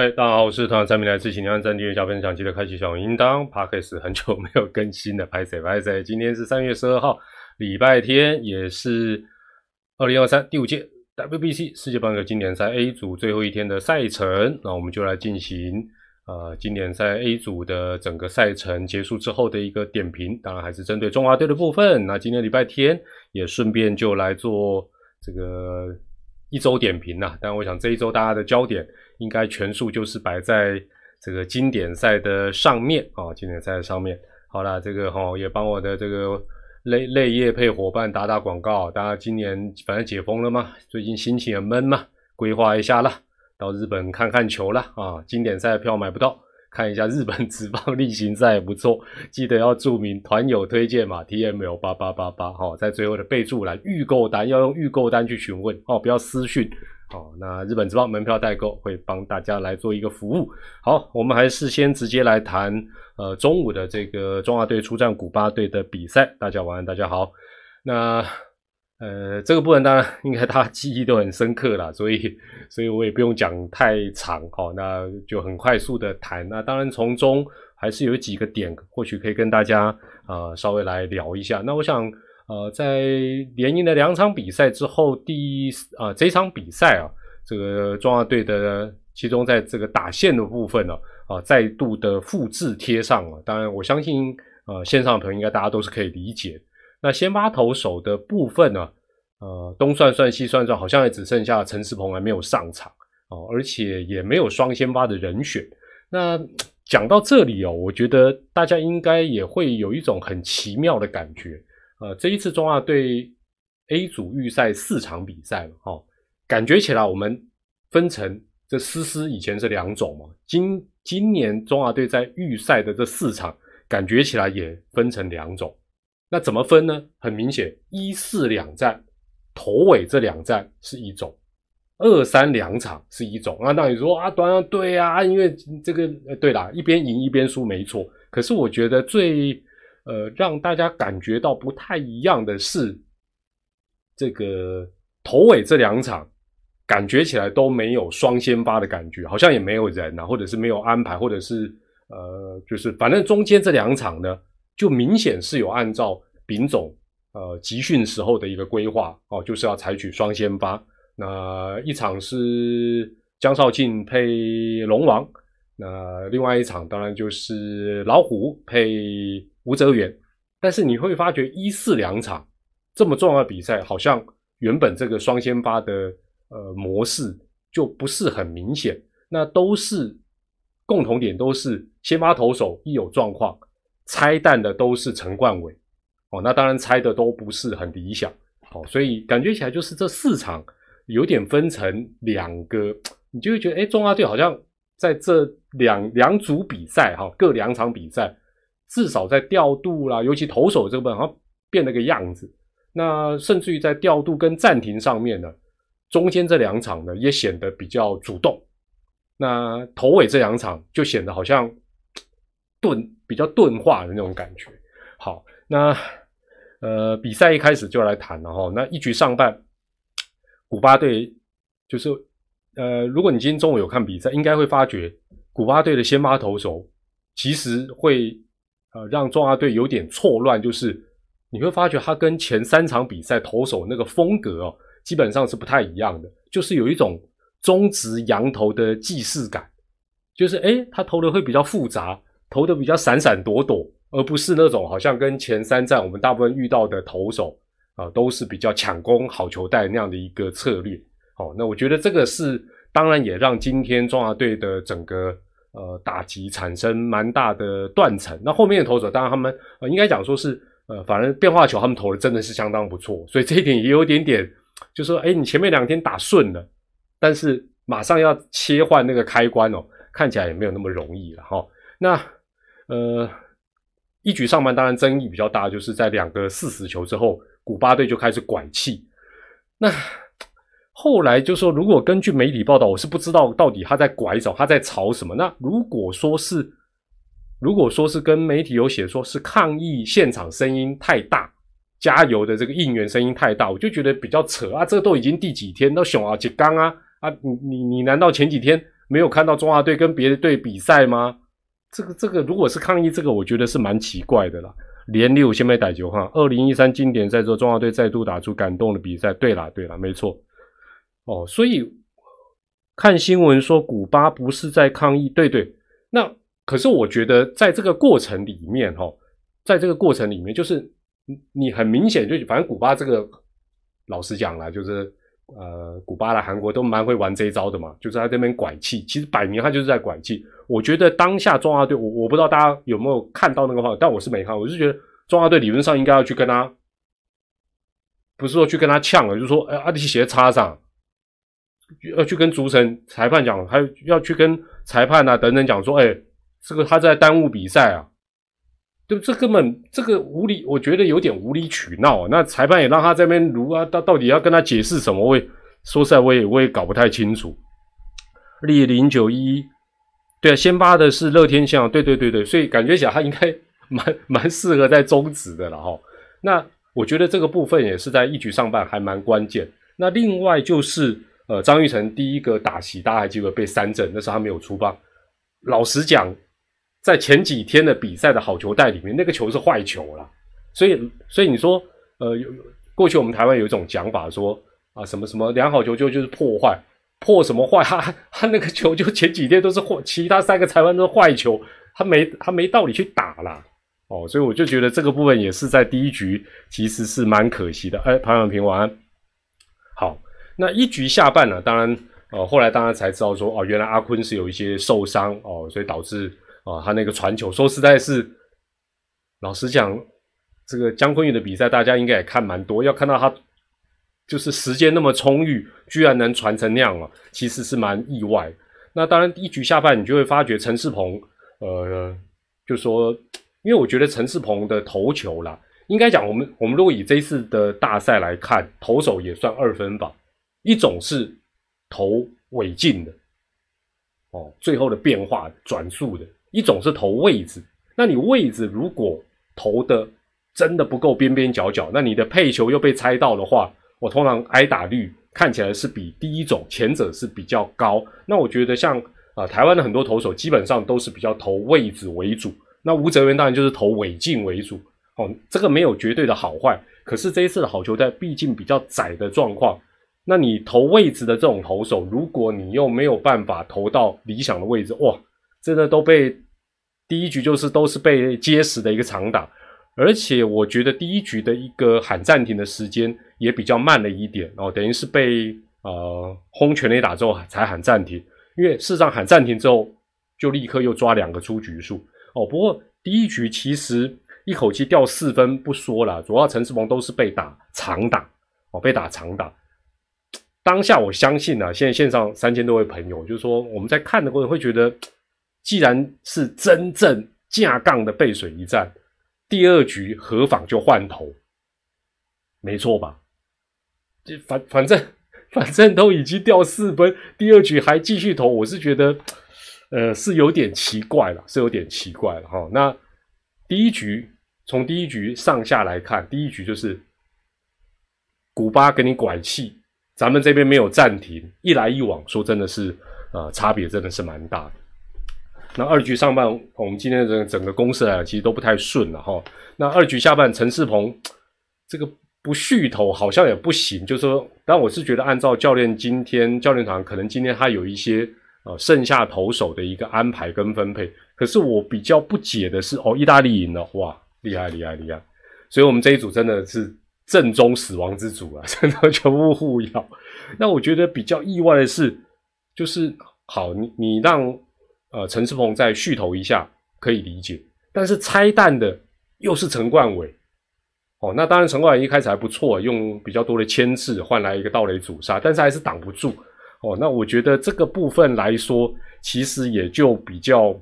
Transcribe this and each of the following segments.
嗨，大家好，我是团长三明来自请按赞订阅加分享，记得开启小铃铛。Parkes 很久没有更新了，拍谁拍谁。今天是三月十二号，礼拜天，也是二零二三第五届 WBC 世界棒球经典赛 A 组最后一天的赛程。那我们就来进行呃经典赛 A 组的整个赛程结束之后的一个点评，当然还是针对中华队的部分。那今天礼拜天也顺便就来做这个。一周点评呐，但我想这一周大家的焦点应该全数就是摆在这个经典赛的上面啊，经典赛的上面。好了，这个哈也帮我的这个类类业配伙伴打打广告。大家今年反正解封了嘛，最近心情很闷嘛，规划一下啦，到日本看看球啦啊，经典赛的票买不到。看一下日本职棒例行赛也不错，记得要注明团友推荐嘛，T M L 八八八八哈，在最后的备注栏预购单要用预购单去询问哦，不要私讯哦。那日本职棒门票代购会帮大家来做一个服务。好，我们还是先直接来谈呃中午的这个中华队出战古巴队的比赛。大家晚安，大家好。那。呃，这个部分当然 应该大家记忆都很深刻啦，所以所以我也不用讲太长哈，那就很快速的谈。那当然从中还是有几个点，或许可以跟大家呃稍微来聊一下。那我想呃，在连赢的两场比赛之后，第啊这场比赛啊，这个中华队的其中在这个打线的部分呢啊再度的复制贴上了。当然我相信呃线上的朋友应该大家都是可以理解。那先发投手的部分呢？呃，东算算西算算，好像也只剩下陈世鹏还没有上场哦，而且也没有双先发的人选。那讲到这里哦，我觉得大家应该也会有一种很奇妙的感觉。呃，这一次中华队 A 组预赛四场比赛了，哦，感觉起来我们分成这思思以前是两种嘛，今今年中华队在预赛的这四场，感觉起来也分成两种。那怎么分呢？很明显，一四两战头尾这两战是一种，二三两场是一种。那那你说啊，当然对啊，因为这个对啦，一边赢一边输没错。可是我觉得最呃让大家感觉到不太一样的是，这个头尾这两场感觉起来都没有双先发的感觉，好像也没有人啊，或者是没有安排，或者是呃，就是反正中间这两场呢。就明显是有按照丙总呃集训时候的一个规划哦，就是要采取双先发。那一场是江少庆配龙王，那另外一场当然就是老虎配吴泽远。但是你会发觉一四两场这么重要的比赛，好像原本这个双先发的呃模式就不是很明显。那都是共同点，都是先发投手一有状况。拆弹的都是陈冠伟，哦，那当然拆的都不是很理想，哦，所以感觉起来就是这四场有点分成两个，你就会觉得，哎，中华队好像在这两两组比赛，哈，各两场比赛，至少在调度啦，尤其投手这部分好像变了个样子，那甚至于在调度跟暂停上面呢，中间这两场呢也显得比较主动，那头尾这两场就显得好像钝。比较钝化的那种感觉。好，那呃，比赛一开始就来谈了哈。那一局上半，古巴队就是呃，如果你今天中午有看比赛，应该会发觉古巴队的先发投手其实会呃让中华队有点错乱，就是你会发觉他跟前三场比赛投手那个风格哦，基本上是不太一样的，就是有一种中直羊头的既视感，就是诶他投的会比较复杂。投的比较闪闪躲躲，而不是那种好像跟前三战我们大部分遇到的投手啊，都是比较抢攻好球带那样的一个策略。好，那我觉得这个是当然也让今天中华队的整个呃打击产生蛮大的断层。那后面的投手当然他们呃应该讲说是呃反正变化球他们投的真的是相当不错，所以这一点也有点点就说哎你前面两天打顺了，但是马上要切换那个开关哦，看起来也没有那么容易了哈。那呃，一局上半当然争议比较大，就是在两个四死球之后，古巴队就开始拐气。那后来就说，如果根据媒体报道，我是不知道到底他在拐走，他在吵什么。那如果说是，如果说是跟媒体有写说是抗议现场声音太大，加油的这个应援声音太大，我就觉得比较扯啊。这都已经第几天，都熊啊几刚啊啊！你你你难道前几天没有看到中华队跟别的队比赛吗？这个这个，如果是抗议这个，我觉得是蛮奇怪的啦。连六先被逮球哈，二零一三经典赛之后，中华队再度打出感动的比赛。对啦对啦，没错。哦，所以看新闻说古巴不是在抗议，对对。那可是我觉得在这个过程里面哈，在这个过程里面，就是你很明显就反正古巴这个，老实讲啦，就是。呃，古巴的韩国都蛮会玩这一招的嘛，就是在这边拐气，其实摆明他就是在拐气。我觉得当下中华队，我我不知道大家有没有看到那个话，但我是没看，我是觉得中华队理论上应该要去跟他，不是说去跟他呛了，就是说，哎，阿迪鞋插上，要去跟主审裁判讲，还要去跟裁判啊等等讲说，哎，这个他在耽误比赛啊。就这根本这个无理，我觉得有点无理取闹。那裁判也让他这边如啊，到到底要跟他解释什么？我也说实在，我也我也搞不太清楚。立零九一，对啊，先发的是乐天象，对对对对，所以感觉起来他应该蛮蛮适合在中职的了哈。那我觉得这个部分也是在一局上半还蛮关键。那另外就是呃，张玉成第一个打席，大家还记得被三振，那时候他没有出棒。老实讲。在前几天的比赛的好球带里面，那个球是坏球了，所以所以你说，呃，有过去我们台湾有一种讲法说啊，什么什么良好球就就是破坏，破什么坏？他他那个球就前几天都是坏，其他三个裁判都是坏球，他没他没道理去打啦。哦，所以我就觉得这个部分也是在第一局其实是蛮可惜的。哎，潘永平晚安。好，那一局下半呢，当然呃后来当然才知道说哦，原来阿坤是有一些受伤哦，所以导致。啊，他那个传球，说实在是，老实讲，这个姜昆宇的比赛，大家应该也看蛮多。要看到他就是时间那么充裕，居然能传成那样了，其实是蛮意外。那当然，一局下半，你就会发觉陈世鹏，呃，就说，因为我觉得陈世鹏的投球啦，应该讲，我们我们如果以这次的大赛来看，投手也算二分吧。一种是投尾劲的，哦，最后的变化转速的。一种是投位置，那你位置如果投的真的不够边边角角，那你的配球又被猜到的话，我通常挨打率看起来是比第一种前者是比较高。那我觉得像啊台湾的很多投手基本上都是比较投位置为主，那吴哲源当然就是投尾劲为主。哦，这个没有绝对的好坏，可是这一次的好球带毕竟比较窄的状况，那你投位置的这种投手，如果你又没有办法投到理想的位置，哇！真的都被第一局就是都是被结实的一个长打，而且我觉得第一局的一个喊暂停的时间也比较慢了一点哦，等于是被呃轰全垒打之后才喊暂停，因为事实上喊暂停之后就立刻又抓两个出局数哦。不过第一局其实一口气掉四分不说了，主要陈世鹏都是被打长打哦，被打长打。当下我相信啊，现在线上三千多位朋友，就是说我们在看的过程会觉得。既然是真正架杠的背水一战，第二局何妨就换头，没错吧？就反反正 反正都已经掉四分，第二局还继续投，我是觉得，呃，是有点奇怪了，是有点奇怪了哈。那第一局从第一局上下来看，第一局就是古巴给你拐气，咱们这边没有暂停，一来一往，说真的是，呃，差别真的是蛮大的。那二局上半，我们今天的整个公式啊，其实都不太顺了哈。那二局下半，陈世鹏这个不续投好像也不行，就是说，但我是觉得按照教练今天教练团可能今天他有一些呃剩下投手的一个安排跟分配。可是我比较不解的是，哦，意大利赢了，哇，厉害厉害厉害！所以我们这一组真的是正宗死亡之组啊，真的全部互咬。那我觉得比较意外的是，就是好，你你让。呃，陈世鹏再续投一下可以理解，但是拆弹的又是陈冠伟，哦，那当然陈冠伟一开始还不错，用比较多的牵制换来一个盗垒阻杀，但是还是挡不住，哦，那我觉得这个部分来说，其实也就比较，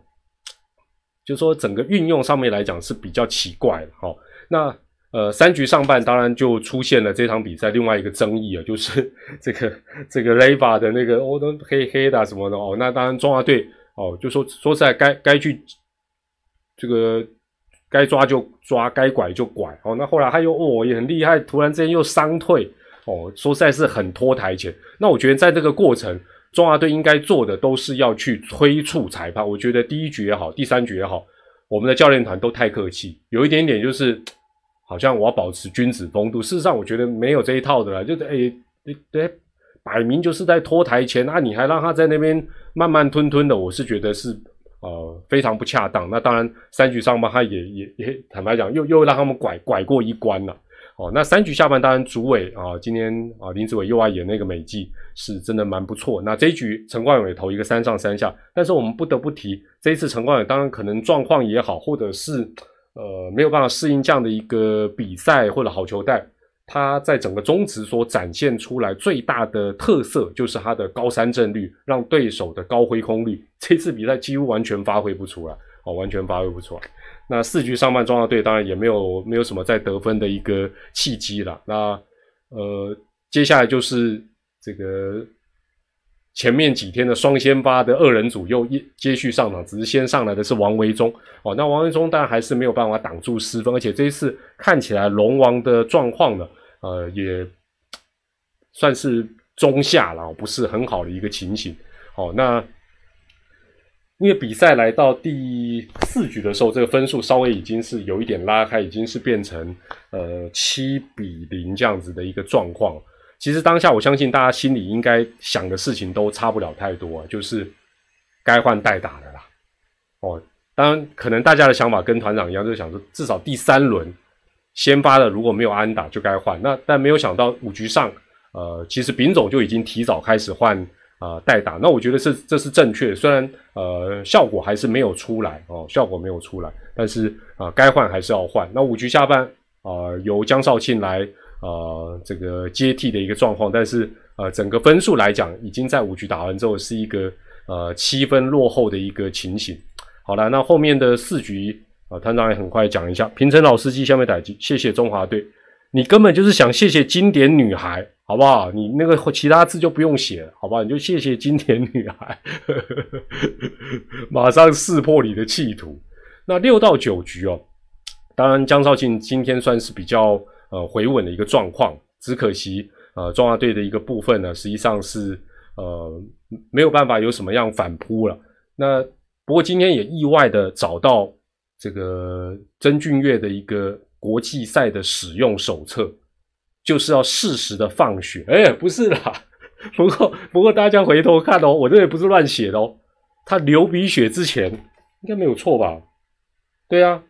就说整个运用上面来讲是比较奇怪了，哦，那呃三局上半当然就出现了这场比赛另外一个争议啊，就是 这个这个雷法的那个哦都黑黑的什么的哦，那当然中华队。哦，就说说实在，该该去这个该抓就抓，该拐就拐。哦，那后来他又哦也很厉害，突然之间又伤退。哦，说实在是很拖台前。那我觉得在这个过程，中华队应该做的都是要去催促裁判。我觉得第一局也好，第三局也好，我们的教练团都太客气，有一点点就是好像我要保持君子风度。事实上，我觉得没有这一套的啦，就是哎，对，摆明就是在拖台前啊，你还让他在那边慢慢吞吞的，我是觉得是呃非常不恰当。那当然，三局上半他也也也坦白讲，又又让他们拐拐过一关了。哦，那三局下半当然主委啊，今天啊林子伟又爱演那个美技，是真的蛮不错。那这一局陈冠伟投一个三上三下，但是我们不得不提，这一次陈冠伟当然可能状况也好，或者是呃没有办法适应这样的一个比赛或者好球带，他在整个中职所展现出来最大的特色就是他的高三振率，让对手的高挥空率，这次比赛几乎完全发挥不出来，哦，完全发挥不出来。那四局上半，中华队当然也没有没有什么再得分的一个契机了。那呃，接下来就是这个前面几天的双先发的二人组又一接续上场，只是先上来的是王维忠哦。那王维忠当然还是没有办法挡住失分，而且这一次看起来龙王的状况呢，呃，也算是中下了，不是很好的一个情形。哦，那。因为比赛来到第四局的时候，这个分数稍微已经是有一点拉开，已经是变成呃七比零这样子的一个状况。其实当下我相信大家心里应该想的事情都差不了太多，就是该换代打的啦。哦，当然可能大家的想法跟团长一样，就是想说至少第三轮先发的如果没有安打就该换。那但没有想到五局上，呃，其实丙总就已经提早开始换。啊，代打，那我觉得是这是正确，虽然呃效果还是没有出来哦，效果没有出来，但是啊该换还是要换。那五局下半啊由江少庆来啊这个接替的一个状况，但是呃整个分数来讲，已经在五局打完之后是一个呃七分落后的一个情形。好了，那后面的四局啊团长也很快讲一下，平成老司机下面打击，谢谢中华队，你根本就是想谢谢经典女孩。好不好？你那个其他字就不用写，好不好？你就谢谢经典女孩，马上识破你的企图。那六到九局哦，当然江少庆今天算是比较呃回稳的一个状况，只可惜呃中华队的一个部分呢，实际上是呃没有办法有什么样反扑了。那不过今天也意外的找到这个曾俊岳的一个国际赛的使用手册。就是要适时的放血，哎，不是啦，不过不过大家回头看哦，我这也不是乱写的哦，他流鼻血之前应该没有错吧？对啊，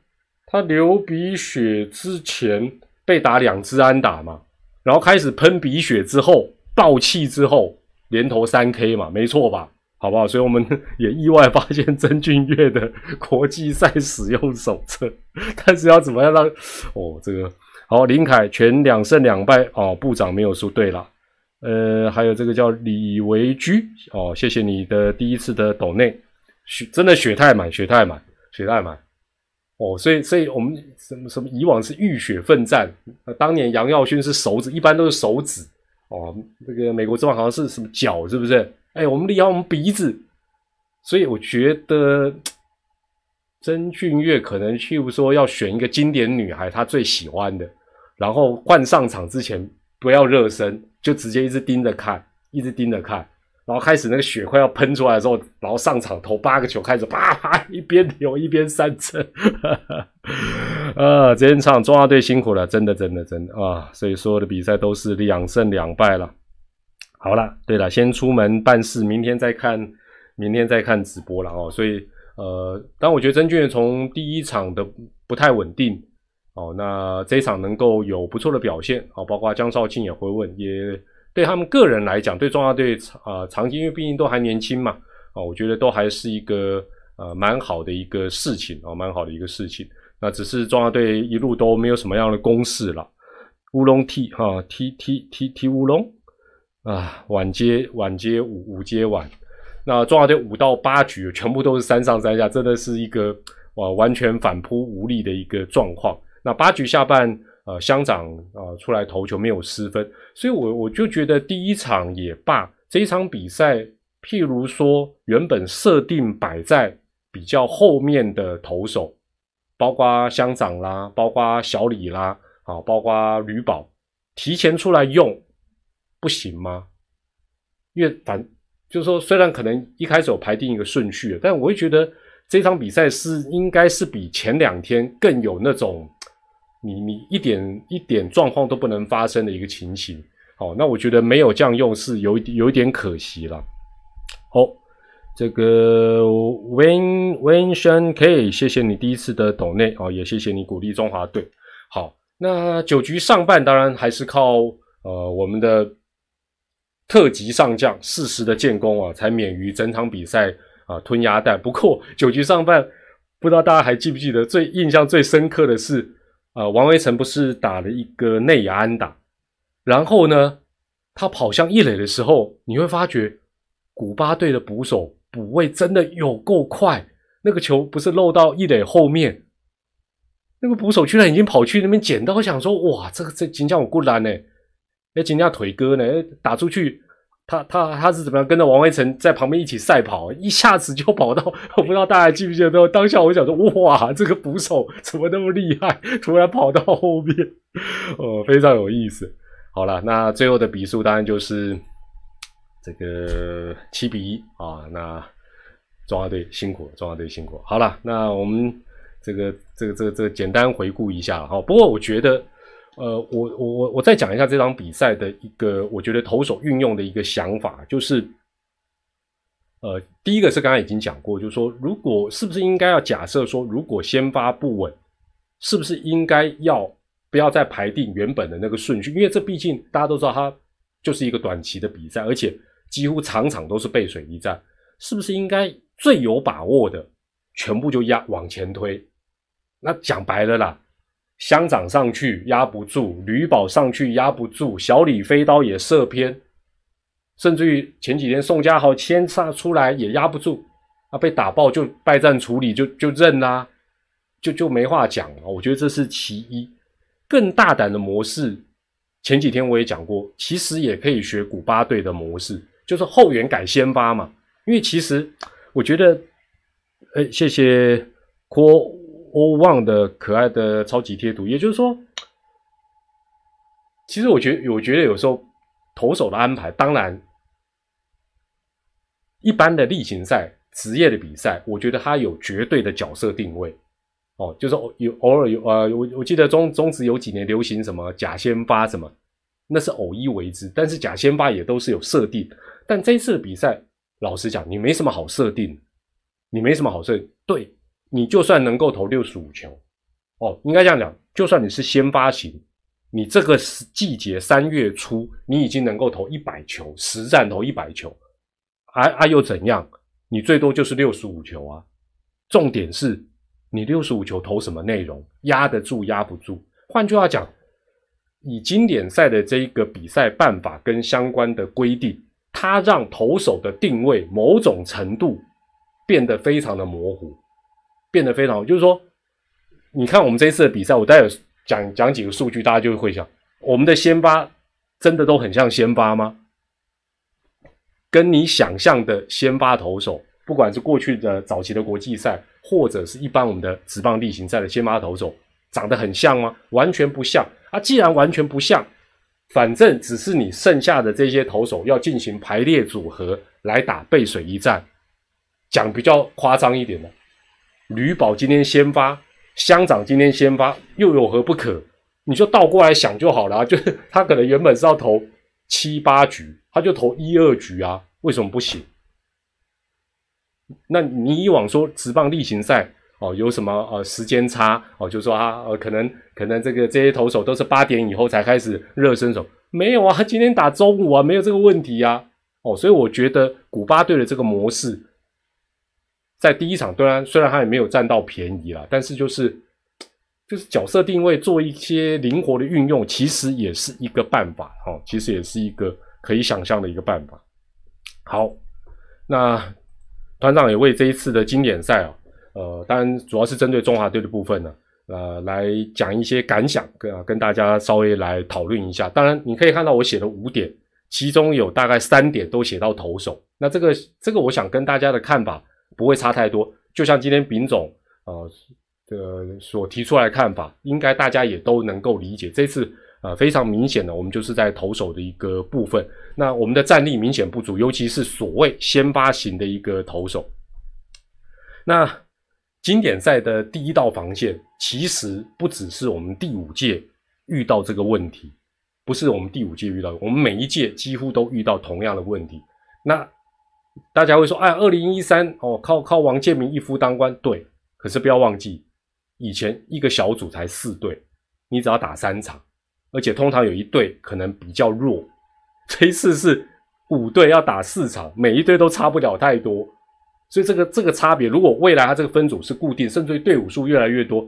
他流鼻血之前被打两支安打嘛，然后开始喷鼻血之后爆气之后连投三 K 嘛，没错吧？好不好？所以我们 也意外发现曾俊岳的国际赛使用手册，但是要怎么样让哦这个。好，林凯全两胜两败哦，部长没有输对了。呃，还有这个叫李维居哦，谢谢你的第一次的抖内血，真的血太满，血太满，血太满哦。所以，所以我们什么什么以往是浴血奋战，当年杨耀勋是手指，一般都是手指哦。这个美国之王好像是什么脚，是不是？哎，我们厉害，我们鼻子。所以我觉得曾俊岳可能譬如说要选一个经典女孩，他最喜欢的。然后换上场之前不要热身，就直接一直盯着看，一直盯着看。然后开始那个血快要喷出来的时候，然后上场投八个球，开始啪啪一边流一边三振。啊，这场中华队辛苦了，真的真的真的啊！所以所有的比赛都是两胜两败了。好了，对了，先出门办事，明天再看，明天再看直播了哦。所以呃，但我觉得曾俊从第一场的不太稳定。哦，那这一场能够有不错的表现，哦，包括江少庆也回稳，也对他们个人来讲，对中华队啊，长期因为毕竟都还年轻嘛，啊，我觉得都还是一个呃蛮好的一个事情，啊，蛮好的一个事情。那只是中华队一路都没有什么样的攻势了，乌龙踢哈踢踢踢踢乌龙啊，晚接晚接五五接晚，那中华队五到八局全部都是三上三下，真的是一个哇完全反扑无力的一个状况。那八局下半，呃，乡长啊出来投球没有失分，所以我我就觉得第一场也罢，这一场比赛，譬如说原本设定摆在比较后面的投手，包括乡长啦，包括小李啦，啊，包括吕宝，提前出来用不行吗？因为反就是说，虽然可能一开始有排定一个顺序，但我会觉得这场比赛是应该是比前两天更有那种你你一点一点状况都不能发生的一个情形。好，那我觉得没有这样用是有有一点可惜了。好，这个 Win Win Shen K，谢谢你第一次的抖内哦，也谢谢你鼓励中华队。好，那九局上半当然还是靠呃我们的。特级上将适时的建功啊，才免于整场比赛啊吞鸭蛋。不过九局上半，不知道大家还记不记得最印象最深刻的是，啊王威成不是打了一个内野安打，然后呢，他跑向一垒的时候，你会发觉古巴队的捕手补位真的有够快，那个球不是漏到一垒后面，那个捕手居然已经跑去那边捡到，想说哇，这个这金将我过难呢。那金家腿哥呢？打出去，他他他是怎么样？跟着王威成在旁边一起赛跑，一下子就跑到，我不知道大家记不记得？当下我想说，哇，这个捕手怎么那么厉害？突然跑到后面，哦，非常有意思。好了，那最后的比数当然就是这个七比一啊。那中华队辛苦，中华队辛苦。好了，那我们这个这个这个这个简单回顾一下哈。不过我觉得。呃，我我我我再讲一下这场比赛的一个，我觉得投手运用的一个想法，就是，呃，第一个是刚刚已经讲过，就是说，如果是不是应该要假设说，如果先发不稳，是不是应该要不要再排定原本的那个顺序？因为这毕竟大家都知道，它就是一个短期的比赛，而且几乎场场都是背水一战，是不是应该最有把握的全部就压往前推？那讲白了啦。乡长上去压不住，吕宝上去压不住，小李飞刀也射偏，甚至于前几天宋家豪牵杀出来也压不住，啊，被打爆就败战处理就就认啦，就就没话讲了。我觉得这是其一，更大胆的模式，前几天我也讲过，其实也可以学古巴队的模式，就是后援改先发嘛。因为其实我觉得，哎，谢谢郭。多旺的可爱的超级贴图，也就是说，其实我觉得，我觉得有时候投手的安排，当然，一般的例行赛、职业的比赛，我觉得他有绝对的角色定位。哦，就是有偶尔有呃，我我记得中中职有几年流行什么假先发什么，那是偶一为之，但是假先发也都是有设定。但这一次的比赛，老实讲，你没什么好设定，你没什么好设定，对。你就算能够投六十五球，哦，应该这样讲，就算你是先发型，你这个季节三月初，你已经能够投一百球，实战投一百球，啊啊又怎样？你最多就是六十五球啊。重点是你六十五球投什么内容，压得住压不住？换句话讲，以经典赛的这一个比赛办法跟相关的规定，它让投手的定位某种程度变得非常的模糊。变得非常好，就是说，你看我们这一次的比赛，我待会讲讲几个数据，大家就会想，我们的先发真的都很像先发吗？跟你想象的先发投手，不管是过去的早期的国际赛，或者是一般我们的职棒例行赛的先发投手，长得很像吗？完全不像啊！既然完全不像，反正只是你剩下的这些投手要进行排列组合来打背水一战，讲比较夸张一点的。吕宝今天先发，乡长今天先发，又有何不可？你就倒过来想就好了，就是他可能原本是要投七八局，他就投一二局啊，为什么不行？那你以往说直棒例行赛哦，有什么呃时间差哦？就说啊，呃，可能可能这个这些投手都是八点以后才开始热身手，没有啊，今天打中午啊，没有这个问题啊，哦，所以我觉得古巴队的这个模式。在第一场，虽然虽然他也没有占到便宜啦，但是就是就是角色定位做一些灵活的运用，其实也是一个办法哦，其实也是一个可以想象的一个办法。好，那团长也为这一次的经典赛啊，呃，当然主要是针对中华队的部分呢，呃，来讲一些感想，跟跟大家稍微来讨论一下。当然，你可以看到我写了五点，其中有大概三点都写到投手，那这个这个，我想跟大家的看法。不会差太多，就像今天丙总呃的所提出来的看法，应该大家也都能够理解。这次啊，非常明显的，我们就是在投手的一个部分，那我们的战力明显不足，尤其是所谓先发型的一个投手。那经典赛的第一道防线，其实不只是我们第五届遇到这个问题，不是我们第五届遇到，我们每一届几乎都遇到同样的问题。那大家会说，哎，二零一三哦，靠靠王建民一夫当关，对。可是不要忘记，以前一个小组才四队，你只要打三场。而且通常有一队可能比较弱，这一次是五队要打四场，每一队都差不了太多，所以这个这个差别，如果未来它这个分组是固定，甚至于队伍数越来越多，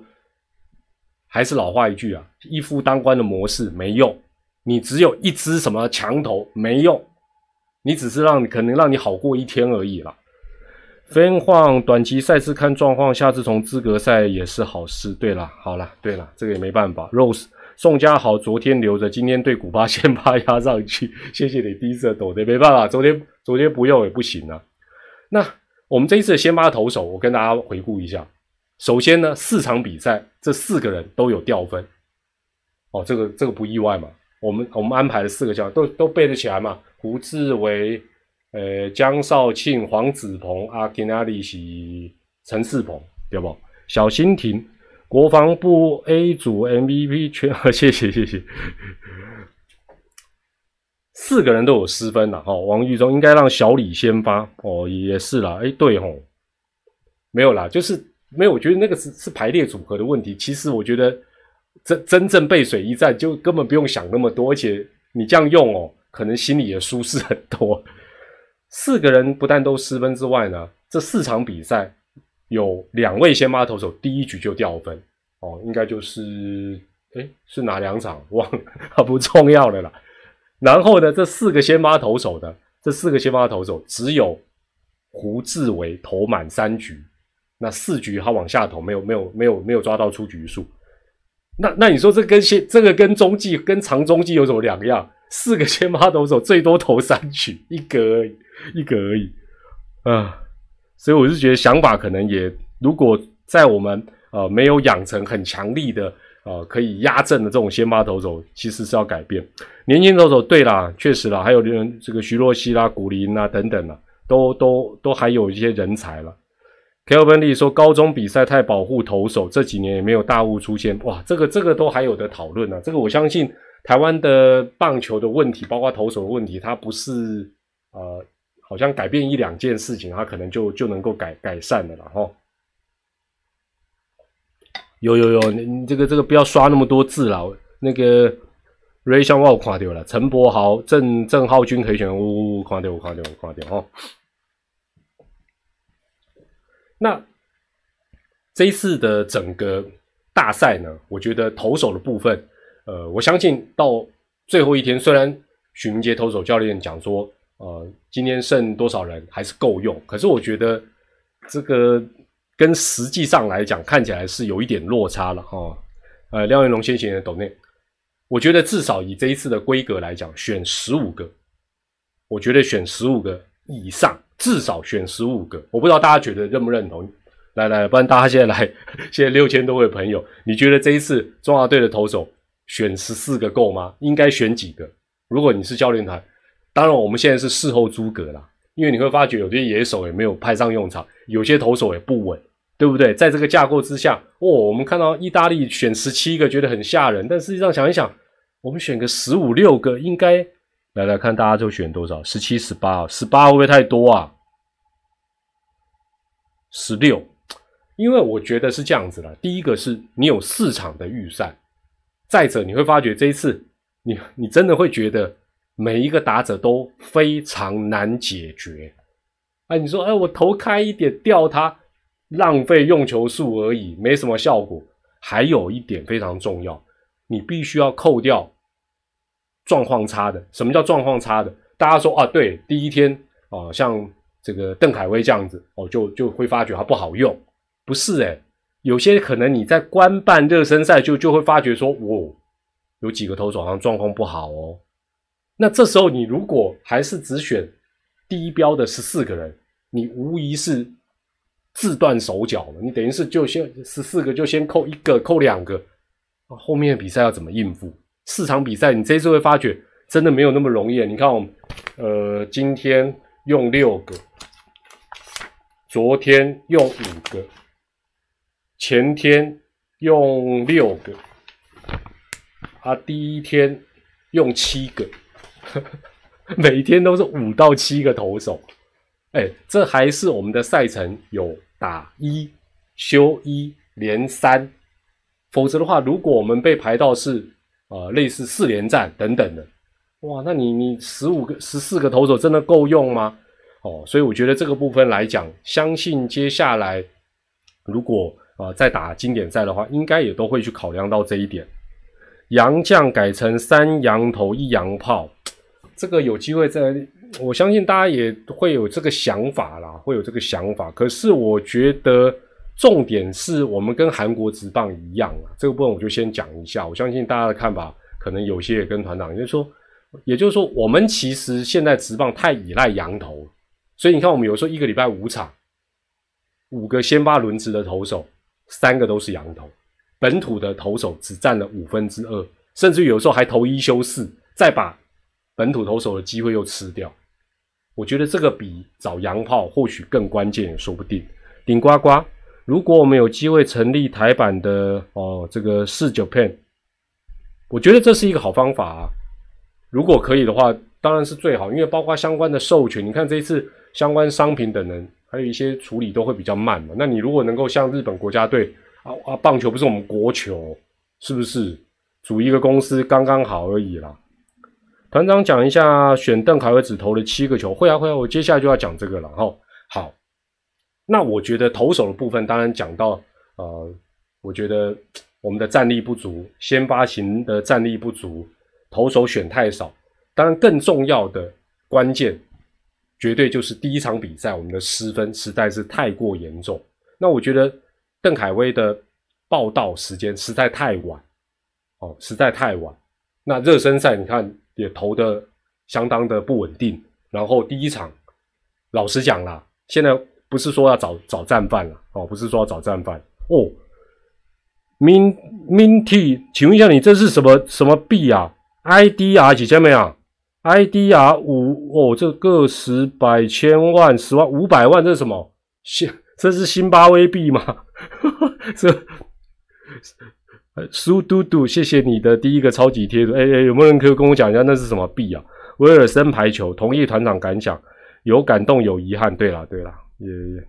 还是老话一句啊，一夫当关的模式没用，你只有一支什么墙头没用，你只是让可能让你好过一天而已啦。分晃短期赛事看状况，下次从资格赛也是好事。对了，好了，对了，这个也没办法，Rose。宋家豪昨天留着，今天对古巴先发压上去，谢谢你第一次抖的，没办法，昨天昨天不用也不行啊。那我们这一次的先发投手，我跟大家回顾一下。首先呢，四场比赛这四个人都有掉分，哦，这个这个不意外嘛。我们我们安排了四个将都都背得起来嘛。胡志伟、呃江少庆、黄子鹏、阿金阿里西、陈世鹏，对不？小新亭。国防部 A 组 MVP 全，谢谢谢谢，四个人都有失分了哈。王玉忠应该让小李先发哦，也是啦，哎对吼，没有啦，就是没有，我觉得那个是是排列组合的问题。其实我觉得真真正背水一战就根本不用想那么多，而且你这样用哦，可能心里也舒适很多。四个人不但都失分之外呢，这四场比赛。有两位先发投手第一局就掉分哦，应该就是哎是哪两场忘了，不重要了啦。然后呢，这四个先发投手的这四个先发投手只有胡志伟投满三局，那四局他往下投，没有没有没有没有抓到出局数。那那你说这跟先这个跟中继跟长中继有什么两样？四个先发投手最多投三局，一个而已，一个而已啊。所以我是觉得想法可能也，如果在我们呃没有养成很强力的呃可以压阵的这种先发投手，其实是要改变。年轻投手对啦，确实啦，还有人这个徐若曦啦、古林啊等等啦，都都都还有一些人才了。Kelvin Lee 说，高中比赛太保护投手，这几年也没有大雾出现。哇，这个这个都还有的讨论呢。这个我相信台湾的棒球的问题，包括投手的问题，它不是呃。好像改变一两件事情，他可能就就能够改改善的了哈。有有有，你这个这个不要刷那么多字了。那个 Ray 香我垮掉了，陈柏豪、郑郑浩君可以选，呜呜垮掉，垮掉，垮掉哈。那这一次的整个大赛呢，我觉得投手的部分，呃，我相信到最后一天，虽然许明杰投手教练讲说。呃，今天剩多少人还是够用？可是我觉得这个跟实际上来讲，看起来是有一点落差了哈。呃，廖云龙先生的抖内，我觉得至少以这一次的规格来讲，选十五个，我觉得选十五个以上，至少选十五个。我不知道大家觉得认不认同？来来，不然大家现在来，现在六千多位朋友，你觉得这一次中华队的投手选十四个够吗？应该选几个？如果你是教练团？当然，我们现在是事后诸葛啦，因为你会发觉有些野手也没有派上用场，有些投手也不稳，对不对？在这个架构之下，哦，我们看到意大利选十七个，觉得很吓人，但实际上想一想，我们选个十五六个，应该来来看大家都选多少？十七、十八，十八会不会太多啊？十六，因为我觉得是这样子的。第一个是你有四场的预算，再者你会发觉这一次，你你真的会觉得。每一个打者都非常难解决，哎，你说，哎，我投开一点掉他，浪费用球数而已，没什么效果。还有一点非常重要，你必须要扣掉状况差的。什么叫状况差的？大家说啊，对，第一天啊，像这个邓凯威这样子，哦，就就会发觉他不好用。不是哎，有些可能你在官办热身赛就就会发觉说，哦，有几个投手好像状况不好哦。那这时候，你如果还是只选第一标的十四个人，你无疑是自断手脚了。你等于是就先十四个就先扣一个，扣两个，后面的比赛要怎么应付？四场比赛，你这次会发觉真的没有那么容易。你看，我们呃今天用六个，昨天用五个，前天用六个，啊，第一天用七个，每天都是五到七个投手。哎，这还是我们的赛程有打一休一连三，否则的话，如果我们被排到是呃类似四连战等等的，哇，那你你十五个十四个投手真的够用吗？哦，所以我觉得这个部分来讲，相信接下来如果啊在打经典赛的话，应该也都会去考量到这一点。洋将改成三洋头一洋炮，这个有机会在。我相信大家也会有这个想法啦，会有这个想法。可是我觉得重点是我们跟韩国职棒一样啊，这个部分我就先讲一下。我相信大家的看法可能有些也跟团长，也就是说，也就是说，我们其实现在职棒太依赖羊头，所以你看我们有时候一个礼拜五场，五个先发轮值的投手，三个都是羊头，本土的投手只占了五分之二，甚至有时候还投一休四，再把本土投手的机会又吃掉。我觉得这个比找洋炮或许更关键，也说不定。顶呱呱，如果我们有机会成立台版的哦，这个四九片，我觉得这是一个好方法啊。如果可以的话，当然是最好，因为包括相关的授权，你看这一次相关商品等人，还有一些处理都会比较慢嘛。那你如果能够像日本国家队啊啊，棒球不是我们国球，是不是？组一个公司刚刚好而已啦。团长讲一下选邓凯威只投了七个球，会啊会啊，我接下来就要讲这个了哈。好，那我觉得投手的部分，当然讲到呃，我觉得我们的战力不足，先发型的战力不足，投手选太少。当然更重要的关键，绝对就是第一场比赛我们的失分实在是太过严重。那我觉得邓凯威的报道时间实在太晚，哦，实在太晚。那热身赛你看。也投的相当的不稳定，然后第一场，老实讲啦，现在不是说要找找战犯了哦，不是说要找战犯哦。Min Min T，请问一下，你这是什么什么币啊？ID 啊几千没啊？IDR 五哦，这个十百千万十万五百万，这是什么？新这是辛巴威币吗？这。苏嘟嘟，谢谢你的第一个超级贴图。哎哎，有没有人可以跟我讲一下那是什么币啊？威尔森排球，同意团长感想，有感动有遗憾。对了对了，也也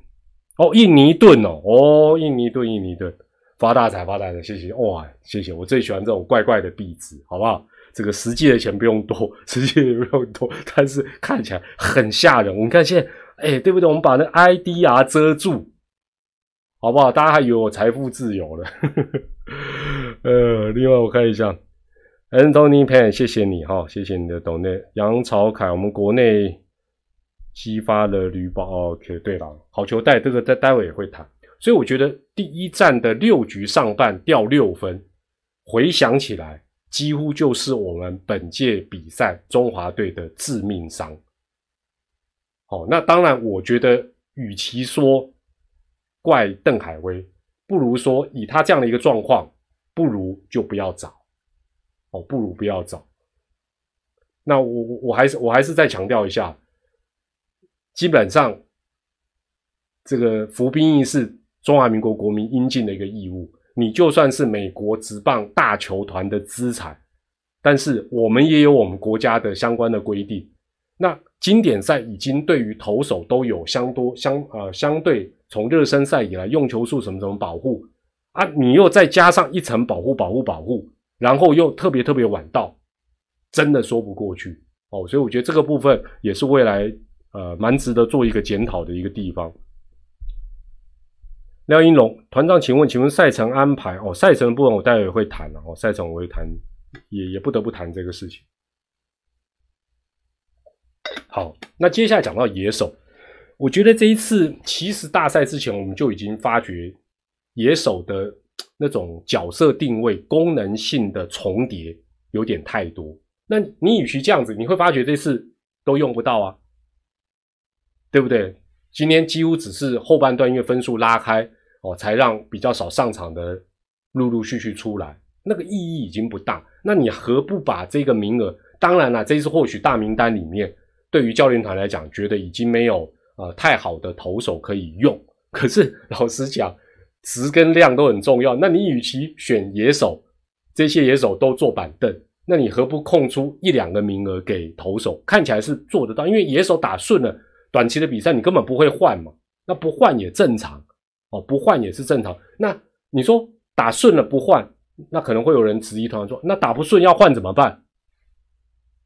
哦，印尼盾哦哦，印尼盾印尼盾，发大财发大财，谢谢哇，谢谢，我最喜欢这种怪怪的币值，好不好？这个实际的钱不用多，实际的不用多，但是看起来很吓人。我们看现在，哎，对不对？我们把那 IDR 遮住。好不好？大家还以为我财富自由了。呃，另外我看一下，Anthony Pan，谢谢你哈，谢谢你的懂内。杨朝凯，我们国内激发了绿宝。OK，对了，好球带这个在待会也会谈。所以我觉得第一站的六局上半掉六分，回想起来几乎就是我们本届比赛中华队的致命伤。好，那当然，我觉得与其说。怪邓海威，不如说以他这样的一个状况，不如就不要找，哦，不如不要找。那我我还是我还是再强调一下，基本上这个服兵役是中华民国国民应尽的一个义务。你就算是美国职棒大球团的资产，但是我们也有我们国家的相关的规定。那经典赛已经对于投手都有相多相呃相对。从热身赛以来，用球数什么什么保护啊？你又再加上一层保护、保护、保护，然后又特别特别晚到，真的说不过去哦。所以我觉得这个部分也是未来呃蛮值得做一个检讨的一个地方。廖英龙团长，请问，请问赛程安排哦？赛程的部分我待会会谈了哦，赛程我会谈，也也不得不谈这个事情。好，那接下来讲到野手。我觉得这一次其实大赛之前，我们就已经发觉野手的那种角色定位、功能性的重叠有点太多。那你与其这样子，你会发觉这次都用不到啊，对不对？今天几乎只是后半段因为分数拉开哦，才让比较少上场的陆陆续续出来，那个意义已经不大。那你何不把这个名额？当然了，这次或许大名单里面，对于教练团来讲，觉得已经没有呃太好的投手可以用。可是老实讲，值跟量都很重要。那你与其选野手，这些野手都坐板凳，那你何不空出一两个名额给投手？看起来是做得到，因为野手打顺了，短期的比赛你根本不会换嘛。那不换也正常哦，不换也是正常。那你说打顺了不换？那可能会有人质疑，团说：“那打不顺要换怎么办？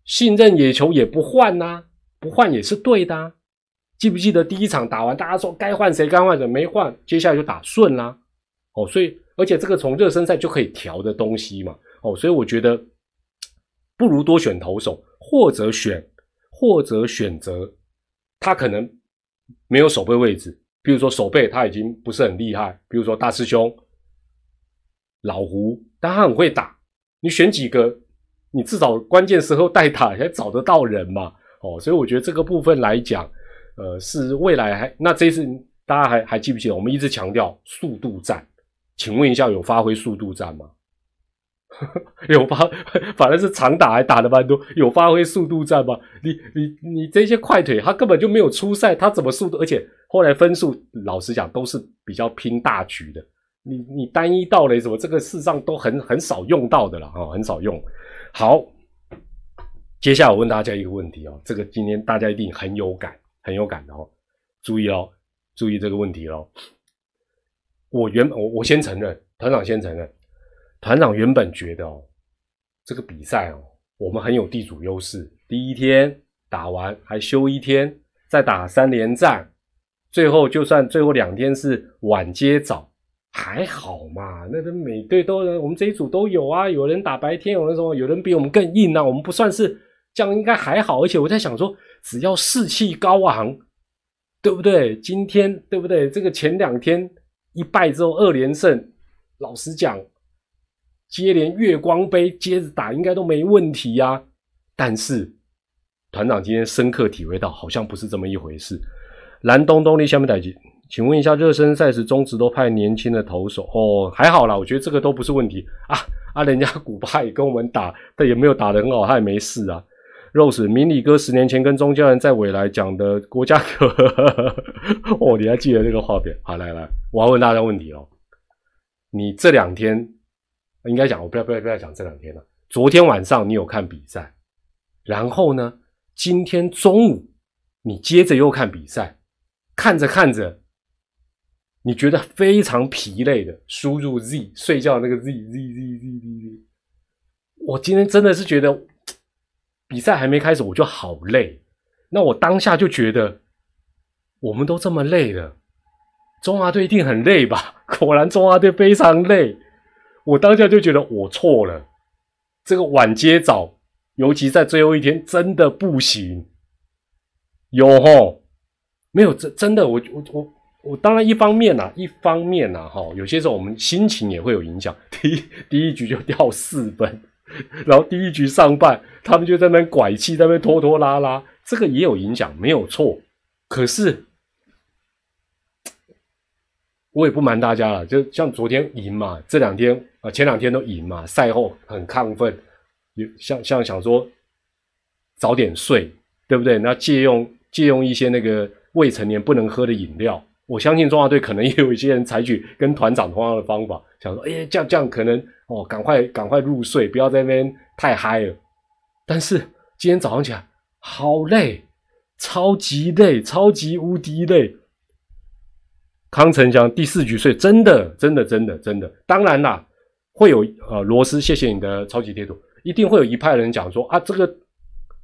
信任野球也不换呐，不换也是对的。啊记不记得第一场打完，大家说该换谁该换谁没换，接下来就打顺啦。哦，所以而且这个从热身赛就可以调的东西嘛。哦，所以我觉得不如多选投手，或者选或者选择他可能没有守备位置，比如说守备他已经不是很厉害，比如说大师兄。”老胡，但他很会打。你选几个，你至少关键时候代打才找得到人嘛。哦，所以我觉得这个部分来讲，呃，是未来还那这次大家还还记不记得？我们一直强调速度战，请问一下，有发挥速度战吗？有发，反正是长打还打的蛮多，有发挥速度战吗？你你你这些快腿，他根本就没有出赛，他怎么速度？而且后来分数，老实讲都是比较拼大局的。你你单一道雷什么这个事上都很很少用到的了啊，很少用。好，接下来我问大家一个问题哦，这个今天大家一定很有感，很有感的哦。注意哦，注意这个问题哦。我原我我先承认，团长先承认，团长原本觉得哦，这个比赛哦，我们很有地主优势，第一天打完还休一天，再打三连战，最后就算最后两天是晚接早。还好嘛，那个每队都我们这一组都有啊，有人打白天，有人说有人比我们更硬啊，我们不算是这样，应该还好。而且我在想说，只要士气高昂，对不对？今天对不对？这个前两天一败之后二连胜，老实讲，接连月光杯接着打应该都没问题呀。但是团长今天深刻体会到，好像不是这么一回事。蓝东东你下面打击。请问一下，热身赛时中职都派年轻的投手哦，还好啦，我觉得这个都不是问题啊啊！人家古巴也跟我们打，但也没有打得很好，他也没事啊。Rose，明理哥十年前跟钟家人在未来讲的国家歌，哦，你还记得这个画面？好，来来，我要问大家问题哦。你这两天应该讲，我不要不要不要讲这两天了。昨天晚上你有看比赛，然后呢，今天中午你接着又看比赛，看着看着。你觉得非常疲累的，输入 Z 睡觉那个 Z Z Z Z Z Z，我今天真的是觉得比赛还没开始我就好累，那我当下就觉得我们都这么累了，中华队一定很累吧？果然中华队非常累，我当下就觉得我错了，这个晚接早，尤其在最后一天真的不行，有吼，没有真真的我我我。我当然一方面呐，一方面呐，哈，有些时候我们心情也会有影响。第一第一局就掉四分，然后第一局上半他们就在那拐气，在那拖拖拉拉，这个也有影响，没有错。可是我也不瞒大家了，就像昨天赢嘛，这两天啊，前两天都赢嘛，赛后很亢奋，有像像想说早点睡，对不对？那借用借用一些那个未成年不能喝的饮料。我相信中华队可能也有一些人采取跟团长同样的方法，想说，哎，这样这样可能哦，赶快赶快入睡，不要在那边太嗨了。但是今天早上起来好累，超级累，超级无敌累。康成祥第四局睡，真的真的真的真的。当然啦，会有呃罗斯，谢谢你的超级贴图，一定会有一派人讲说啊，这个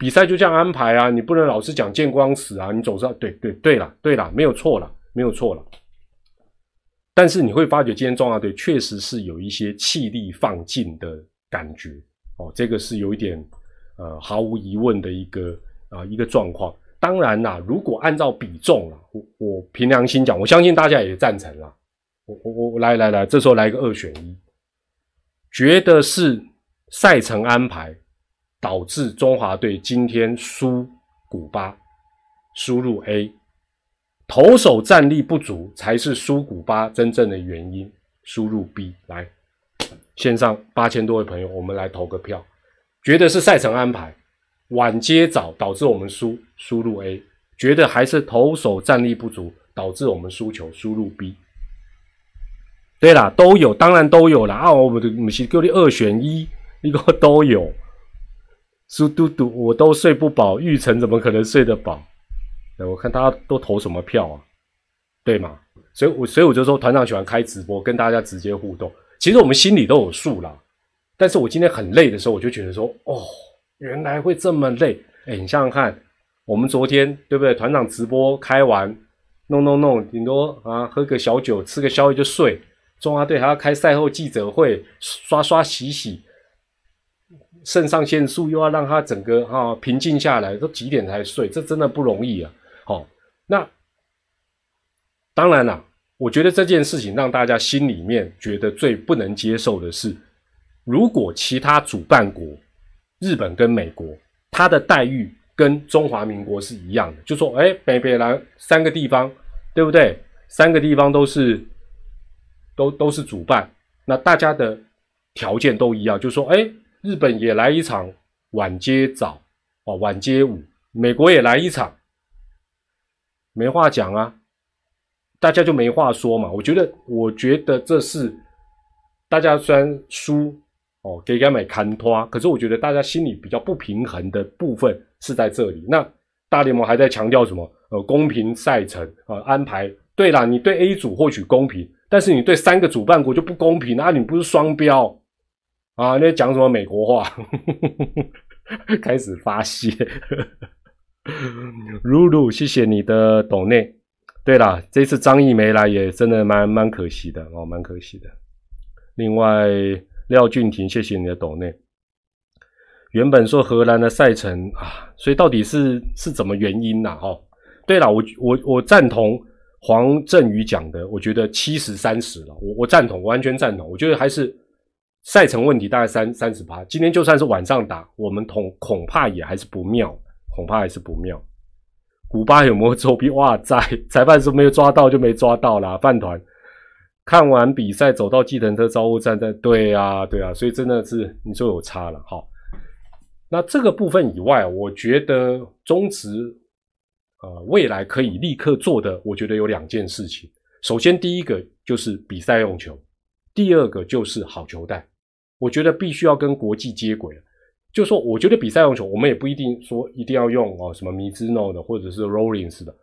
比赛就这样安排啊，你不能老是讲见光死啊，你总是要对对对了对了，没有错了。没有错了，但是你会发觉今天中华队确实是有一些气力放尽的感觉哦，这个是有一点呃毫无疑问的一个啊一个状况。当然啦，如果按照比重啊，我我凭良心讲，我相信大家也赞成啦。我我我来来来，这时候来一个二选一，觉得是赛程安排导致中华队今天输古巴，输入 A。投手战力不足才是输古巴真正的原因。输入 B 来，线上八千多位朋友，我们来投个票。觉得是赛程安排晚接早导致我们输，输入 A；觉得还是投手战力不足导致我们输球，输入 B。对啦，都有，当然都有啦。啊！我们的母亲给你二选一，一个都有。苏嘟嘟，我都睡不饱，玉成怎么可能睡得饱？我看大家都投什么票啊？对吗？所以，我所以我就说，团长喜欢开直播，跟大家直接互动。其实我们心里都有数啦。但是我今天很累的时候，我就觉得说，哦，原来会这么累。哎，你想想看，我们昨天对不对？团长直播开完，弄弄弄，顶多啊喝个小酒，吃个宵夜就睡。中华队还要开赛后记者会，刷刷洗洗，肾上腺素又要让他整个哈平静下来，都几点才睡？这真的不容易啊。好，那当然了，我觉得这件事情让大家心里面觉得最不能接受的是，如果其他主办国日本跟美国，他的待遇跟中华民国是一样的，就说哎，北北南三个地方，对不对？三个地方都是都都是主办，那大家的条件都一样，就说哎，日本也来一场晚接早哦，晚接午，美国也来一场。没话讲啊，大家就没话说嘛。我觉得，我觉得这是大家虽然输哦，给他买看拖，可是我觉得大家心里比较不平衡的部分是在这里。那大联盟还在强调什么？呃，公平赛程啊，安排。对啦，你对 A 组或许公平，但是你对三个主办国就不公平啊！你不是双标啊？那讲什么美国话？开始发泄。露露，谢谢你的抖内。对了，这次张毅没来，也真的蛮蛮可惜的哦，蛮可惜的。另外，廖俊廷，谢谢你的抖内。原本说荷兰的赛程啊，所以到底是是怎么原因呢？哈，对了，我我我赞同黄振宇讲的，我觉得七十三十了，我我赞同，完全赞同。我觉得还是赛程问题，大概三三十八。今天就算是晚上打，我们恐恐怕也还是不妙。恐怕还是不妙。古巴有没有作弊？哇，在裁判说没有抓到就没抓到啦。饭团看完比赛走到计程车招呼站，在对啊，对啊，所以真的是你说有差了。好，那这个部分以外，我觉得中职呃未来可以立刻做的，我觉得有两件事情。首先第一个就是比赛用球，第二个就是好球带。我觉得必须要跟国际接轨了。就说，我觉得比赛用球，我们也不一定说一定要用哦什么 Mizuno 的或者是 Rollins 的，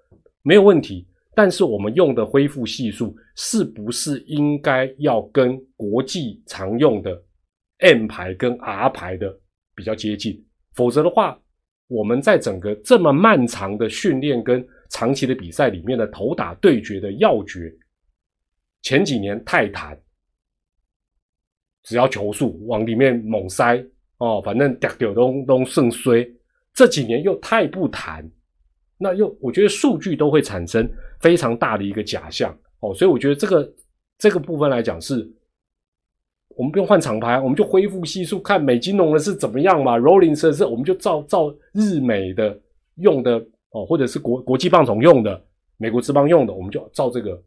没有问题。但是我们用的恢复系数是不是应该要跟国际常用的 M 牌跟 R 牌的比较接近？否则的话，我们在整个这么漫长的训练跟长期的比赛里面的头打对决的要诀，前几年太弹，只要球速往里面猛塞。哦，反正掉掉都都肾衰，这几年又太不谈，那又我觉得数据都会产生非常大的一个假象哦，所以我觉得这个这个部分来讲是，我们不用换厂牌，我们就恢复系数，看美金龙的是怎么样嘛，Rolling 设置我们就照照日美的用的哦，或者是国国际棒总用的，美国之棒用的，我们就照这个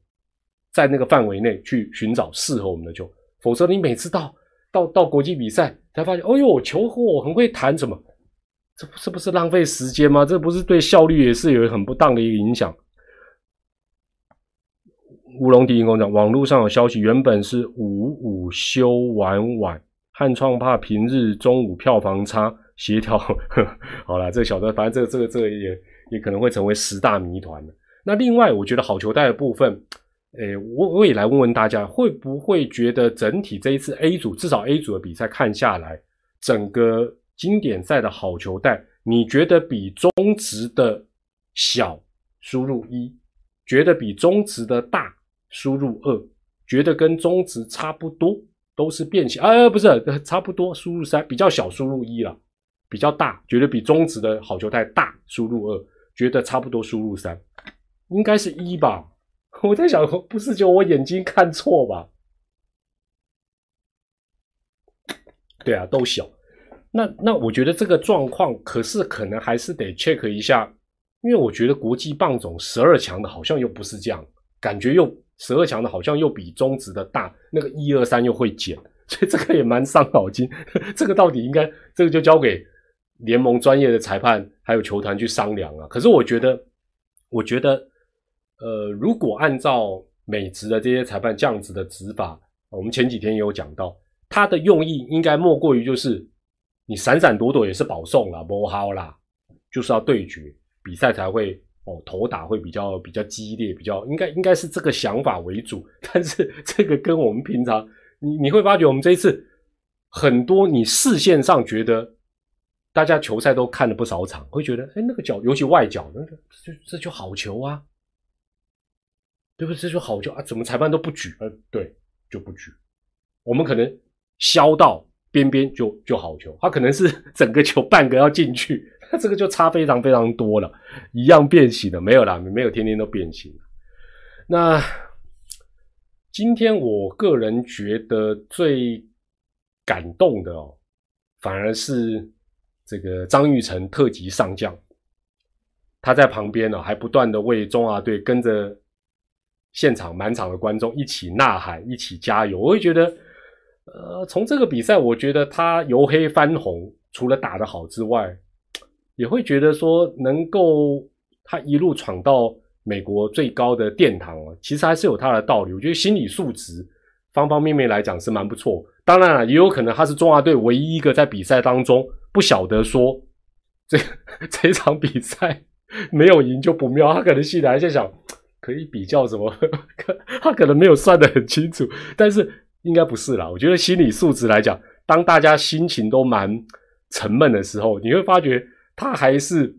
在那个范围内去寻找适合我们的球，否则你每次到。到到国际比赛才发现，哦呦，球我很会弹，什么？这不是不是浪费时间吗？这不是对效率也是有很不当的一个影响。乌龙提醒工讲，网络上有消息，原本是午午休晚晚，汉创怕平日中午票房差，协调。好了，这个小段，反正这个这个这个也也可能会成为十大谜团那另外，我觉得好球带的部分。诶，我我也来问问大家，会不会觉得整体这一次 A 组至少 A 组的比赛看下来，整个经典赛的好球带，你觉得比中值的小输入一，觉得比中值的大输入二，觉得跟中值差不多，都是变形啊？不是，差不多输入三，比较小输入一了，比较大，觉得比中值的好球带大输入二，觉得差不多输入三，应该是一吧？我在想，不是就我眼睛看错吧？对啊，都小。那那我觉得这个状况，可是可能还是得 check 一下，因为我觉得国际棒总十二强的好像又不是这样，感觉又十二强的好像又比中职的大，那个一二三又会减，所以这个也蛮伤脑筋。这个到底应该，这个就交给联盟专业的裁判还有球团去商量啊。可是我觉得，我觉得，呃，如果按照美职的这些裁判这样子的执法，我们前几天也有讲到，他的用意应该莫过于就是你闪闪躲躲也是保送啦，不好啦，就是要对决比赛才会。哦，头打会比较比较激烈，比较应该应该是这个想法为主，但是这个跟我们平常，你你会发觉我们这一次很多你视线上觉得大家球赛都看了不少场，会觉得哎那个角尤其外角那个这这就好球啊，对不对？这就好球啊，怎么裁判都不举？呃，对，就不举。我们可能削到边边就就好球，他可能是 整个球半个要进去。那这个就差非常非常多了，一样变形的没有啦，没有天天都变形。那今天我个人觉得最感动的哦，反而是这个张玉成特级上将，他在旁边呢，还不断的为中华队跟着现场满场的观众一起呐喊，一起加油。我会觉得，呃，从这个比赛，我觉得他由黑翻红，除了打得好之外，也会觉得说，能够他一路闯到美国最高的殿堂啊，其实还是有他的道理。我觉得心理素质方方面面来讲是蛮不错。当然了，也有可能他是中华队唯一一个在比赛当中不晓得说这 这场比赛没有赢就不妙。他可能心里还在想，可以比较什么？他可能没有算得很清楚。但是应该不是啦。我觉得心理素质来讲，当大家心情都蛮沉闷的时候，你会发觉。他还是，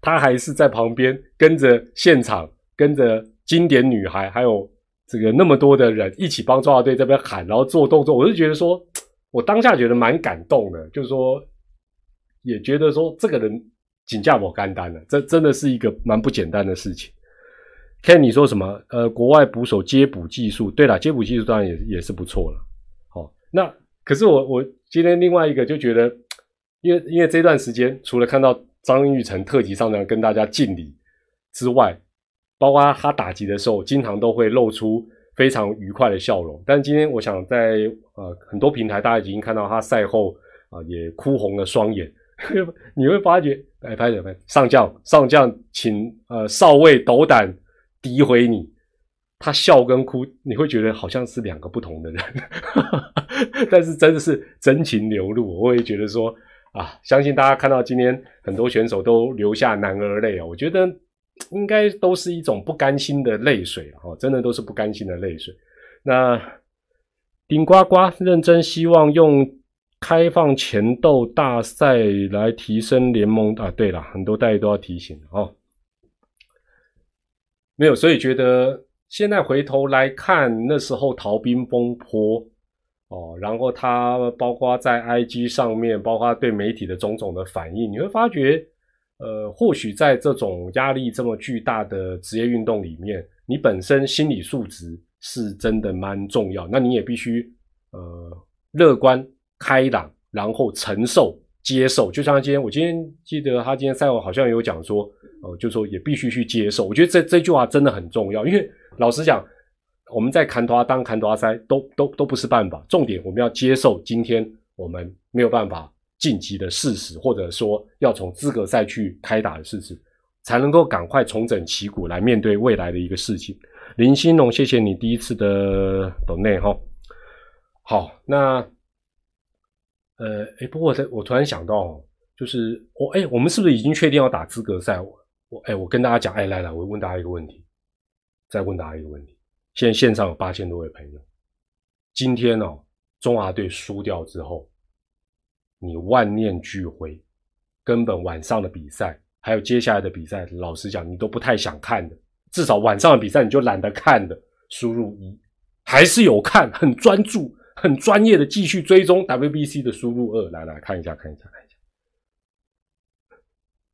他还是在旁边跟着现场，跟着经典女孩，还有这个那么多的人一起帮中华队这边喊，然后做动作。我就觉得说，我当下觉得蛮感动的，就是说，也觉得说这个人请假我干单了，这真的是一个蛮不简单的事情。看你说什么？呃，国外捕手接捕技术，对了，接捕技术当然也也是不错了。好，那可是我我今天另外一个就觉得。因为因为这段时间，除了看到张玉成特级上场跟大家敬礼之外，包括他打击的时候，经常都会露出非常愉快的笑容。但今天，我想在呃很多平台，大家已经看到他赛后啊也哭红了双眼。你会发觉，哎，拍什么？上将上将，请呃少尉斗胆诋毁你。他笑跟哭，你会觉得好像是两个不同的人，但是真的是真情流露。我也觉得说。啊，相信大家看到今天很多选手都流下男儿泪啊，我觉得应该都是一种不甘心的泪水哦，真的都是不甘心的泪水。那顶呱呱认真希望用开放前斗大赛来提升联盟啊，对了，很多大家都要提醒哦。没有，所以觉得现在回头来看那时候逃兵风波。哦，然后他包括在 IG 上面，包括对媒体的种种的反应，你会发觉，呃，或许在这种压力这么巨大的职业运动里面，你本身心理素质是真的蛮重要。那你也必须呃乐观开朗，然后承受接受。就像今天，我今天记得他今天赛后好像有讲说，呃，就说也必须去接受。我觉得这这句话真的很重要，因为老实讲。我们在砍多当砍多塞都都都不是办法。重点我们要接受今天我们没有办法晋级的事实，或者说要从资格赛去开打的事实，才能够赶快重整旗鼓来面对未来的一个事情。林兴龙，谢谢你第一次的懂内哈。好，那呃，哎，不过我我突然想到，就是我哎，我们是不是已经确定要打资格赛？我哎，我跟大家讲，哎，来来，我问大家一个问题，再问大家一个问题。现在线上有八千多位朋友，今天哦，中华队输掉之后，你万念俱灰，根本晚上的比赛还有接下来的比赛，老实讲，你都不太想看的。至少晚上的比赛你就懒得看的。输入一，还是有看，很专注、很专业的继续追踪 WBC 的输入二，来来，看一下，看一下。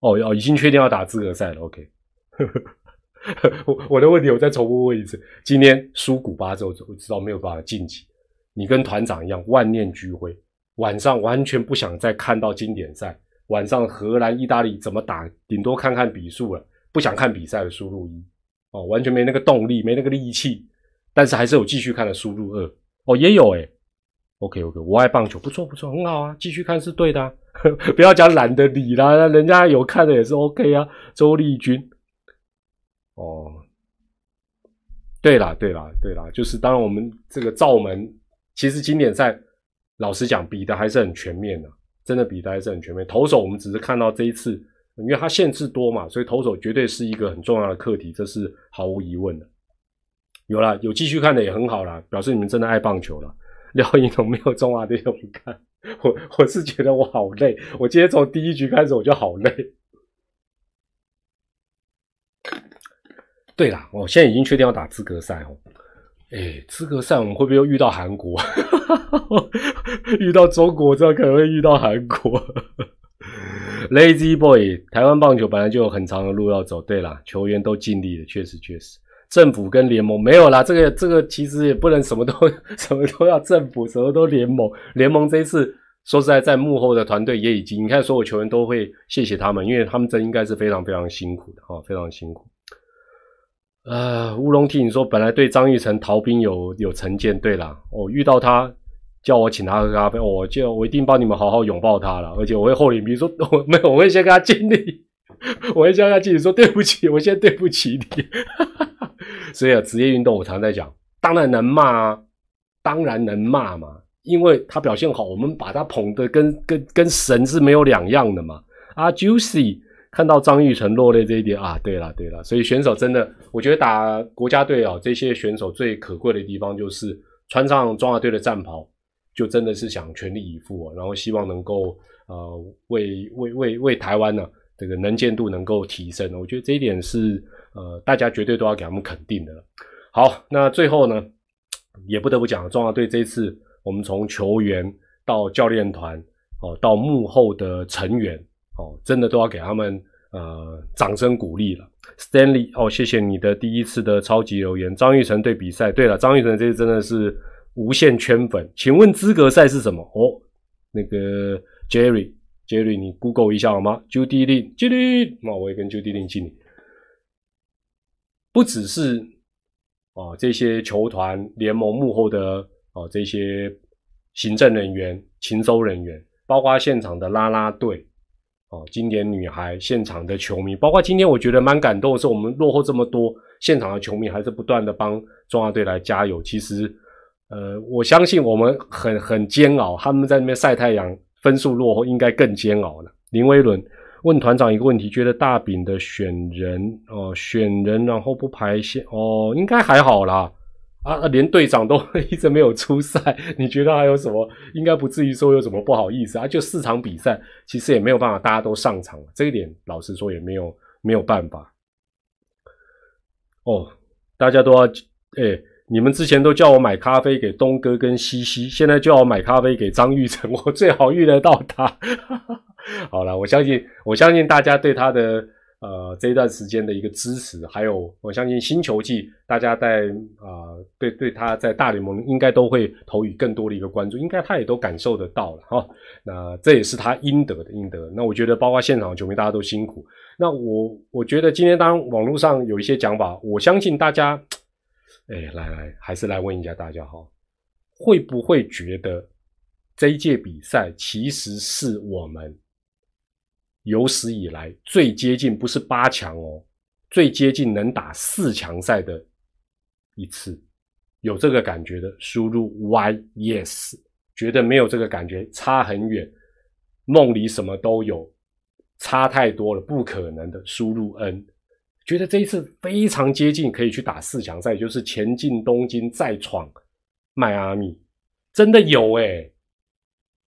哦哦，已经确定要打资格赛了。OK。我我的问题，我再重复问一次：今天输古巴之后，我知道没有办法晋级，你跟团长一样万念俱灰，晚上完全不想再看到经典赛。晚上荷兰、意大利怎么打，顶多看看比数了，不想看比赛的输入一哦，完全没那个动力，没那个力气。但是还是有继续看的输入二哦，也有诶。OK OK，我爱棒球，不错不错，很好啊，继续看是对的，不要讲懒得理啦，人家有看的也是 OK 啊。周丽君，哦，对啦对啦对啦，就是当然我们这个罩门，其实经典赛老实讲比的还是很全面的，真的比的还是很全面。投手我们只是看到这一次，因为它限制多嘛，所以投手绝对是一个很重要的课题，这是毫无疑问的。有啦，有继续看的也很好啦，表示你们真的爱棒球了。廖英龙没有中华队又不看，我我是觉得我好累。我今天从第一局开始我就好累。对啦，我现在已经确定要打资格赛哦。哎，资格赛我们会不会又遇到韩国？遇到中国，这可能会遇到韩国。Lazy boy，台湾棒球本来就有很长的路要走。对啦，球员都尽力了，确实确实。政府跟联盟没有啦，这个这个其实也不能什么都 什么都要政府，什么都联盟。联盟这一次说实在，在幕后的团队也已经，你看所有球员都会谢谢他们，因为他们真应该是非常非常辛苦的哈，非常辛苦。呃，乌龙替你说，本来对张玉成逃兵有有成见，对啦，我遇到他叫我请他喝咖啡，我就我一定帮你们好好拥抱他了，而且我会厚脸皮说，我 没有，我会先跟他敬礼，我会先跟他敬礼说对不起，我先对不起你。哈哈所以啊，职业运动我常在讲，当然能骂啊，当然能骂嘛，因为他表现好，我们把他捧得跟跟跟神是没有两样的嘛。啊，Juicy 看到张玉成落泪这一点啊，对了对了，所以选手真的，我觉得打国家队啊，这些选手最可贵的地方就是穿上中华队的战袍，就真的是想全力以赴啊，然后希望能够呃为为为为台湾呢这个能见度能够提升，我觉得这一点是。呃，大家绝对都要给他们肯定的了。好，那最后呢，也不得不讲，中华队这一次我们从球员到教练团哦，到幕后的成员哦，真的都要给他们呃掌声鼓励了。Stanley 哦，谢谢你的第一次的超级留言。张玉成对比赛，对了，张玉成这次真的是无限圈粉。请问资格赛是什么？哦，那个 Jerry，Jerry，你 Google 一下好吗？Judy Lin，Judy，那我也跟 Judy Lin 敬礼。不只是啊，这些球团联盟幕后的啊这些行政人员、勤收人员，包括现场的啦啦队哦，经典女孩，现场的球迷，包括今天我觉得蛮感动的是，我们落后这么多，现场的球迷还是不断的帮中华队来加油。其实，呃，我相信我们很很煎熬，他们在那边晒太阳，分数落后应该更煎熬了。林威伦。问团长一个问题，觉得大饼的选人哦，选人然后不排线哦，应该还好啦。啊，连队长都一直没有出赛，你觉得还有什么？应该不至于说有什么不好意思啊？就四场比赛，其实也没有办法，大家都上场了，这一点老实说也没有没有办法。哦，大家都要哎，你们之前都叫我买咖啡给东哥跟西西，现在叫我买咖啡给张玉成，我最好遇得到他。好了，我相信，我相信大家对他的呃这一段时间的一个支持，还有我相信新球季，大家在啊对对他在大联盟应该都会投予更多的一个关注，应该他也都感受得到了哈。那这也是他应得的，应得。那我觉得包括现场球迷大家都辛苦。那我我觉得今天当网络上有一些讲法，我相信大家，哎，来来，还是来问一下大家哈，会不会觉得这一届比赛其实是我们？有史以来最接近不是八强哦，最接近能打四强赛的一次，有这个感觉的输入 Y yes，觉得没有这个感觉差很远，梦里什么都有，差太多了，不可能的输入 N，觉得这一次非常接近可以去打四强赛，就是前进东京再闯迈阿密，真的有哎，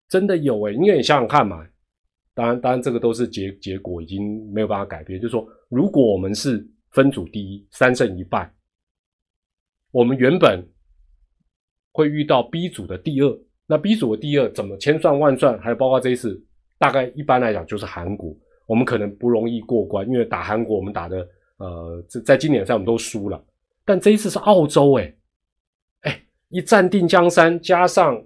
真的有哎，因为你想想看嘛。当然，当然，这个都是结结果，已经没有办法改变。就是说，如果我们是分组第一，三胜一败，我们原本会遇到 B 组的第二。那 B 组的第二怎么千算万算，还有包括这一次，大概一般来讲就是韩国，我们可能不容易过关，因为打韩国我们打的呃，在在经典赛我们都输了。但这一次是澳洲，哎哎，一战定江山，加上。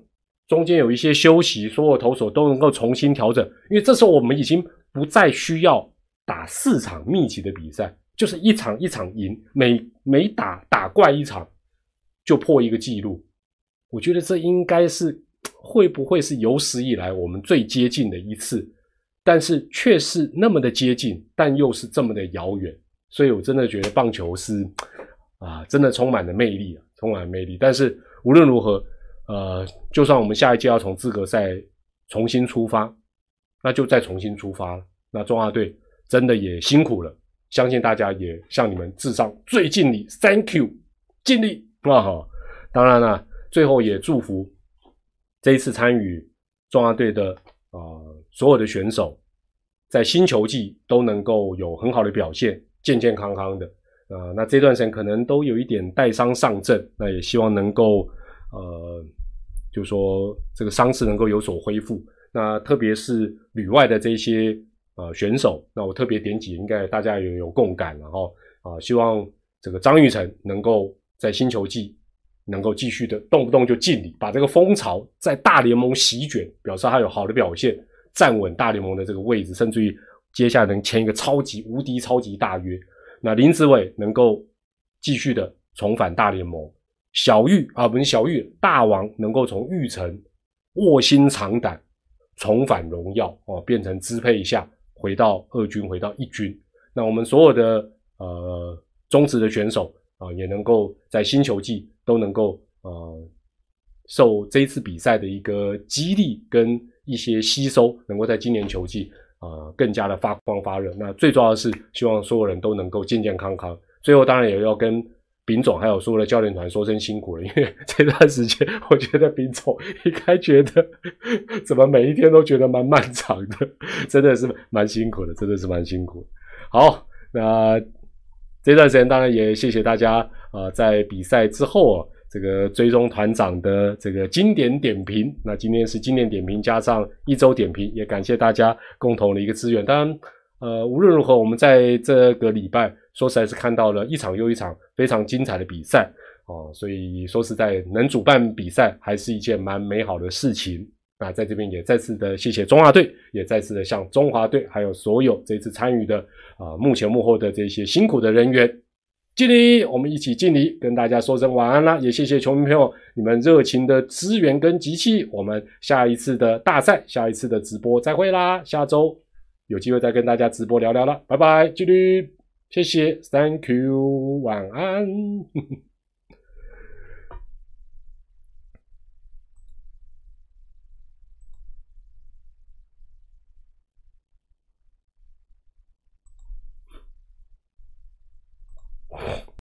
中间有一些休息，所有投手都能够重新调整，因为这时候我们已经不再需要打四场密集的比赛，就是一场一场赢，每每打打怪一场就破一个记录。我觉得这应该是会不会是有史以来我们最接近的一次？但是却是那么的接近，但又是这么的遥远。所以我真的觉得棒球是啊，真的充满了魅力啊，充满了魅力。但是无论如何，呃，就算我们下一届要从资格赛重新出发，那就再重新出发了。那中华队真的也辛苦了，相信大家也向你们致上最敬礼，Thank you，尽力啊！好，当然了，最后也祝福这一次参与中华队的啊所有的选手，在新球季都能够有很好的表现。健健康康的啊，那这段时间可能都有一点带伤上阵，那也希望能够呃，就说这个伤势能够有所恢复。那特别是旅外的这些呃选手，那我特别点几，应该大家也有共感，然后啊，希望这个张玉成能够在新球季能够继续的动不动就敬礼，把这个风潮在大联盟席卷，表示他有好的表现，站稳大联盟的这个位置，甚至于。接下来能签一个超级无敌超级大约，那林子伟能够继续的重返大联盟，小玉啊，不是小玉，大王能够从玉城卧薪尝胆重返荣耀哦，变成支配一下回到二军，回到一军。那我们所有的呃中职的选手啊，也能够在新球季都能够呃受这一次比赛的一个激励跟一些吸收，能够在今年球季。啊，更加的发光发热。那最重要的是，希望所有人都能够健健康康。最后，当然也要跟丙总还有所有的教练团说声辛苦了，因为 这段时间，我觉得丙总应该觉得怎么每一天都觉得蛮漫长的，真的是蛮辛苦的，真的是蛮辛苦。好，那这段时间当然也谢谢大家啊，在比赛之后啊。这个追踪团长的这个经典点评，那今天是经典点评加上一周点评，也感谢大家共同的一个资源。当然，呃，无论如何，我们在这个礼拜说实在是看到了一场又一场非常精彩的比赛哦，所以说实在能主办比赛还是一件蛮美好的事情。那在这边也再次的谢谢中华队，也再次的向中华队还有所有这次参与的啊幕前幕后的这些辛苦的人员。敬礼，我们一起敬礼，跟大家说声晚安啦！也谢谢球迷朋友你们热情的支援跟集气。我们下一次的大赛，下一次的直播再会啦！下周有机会再跟大家直播聊聊了，拜拜，敬礼，谢谢，Thank you，晚安。呵呵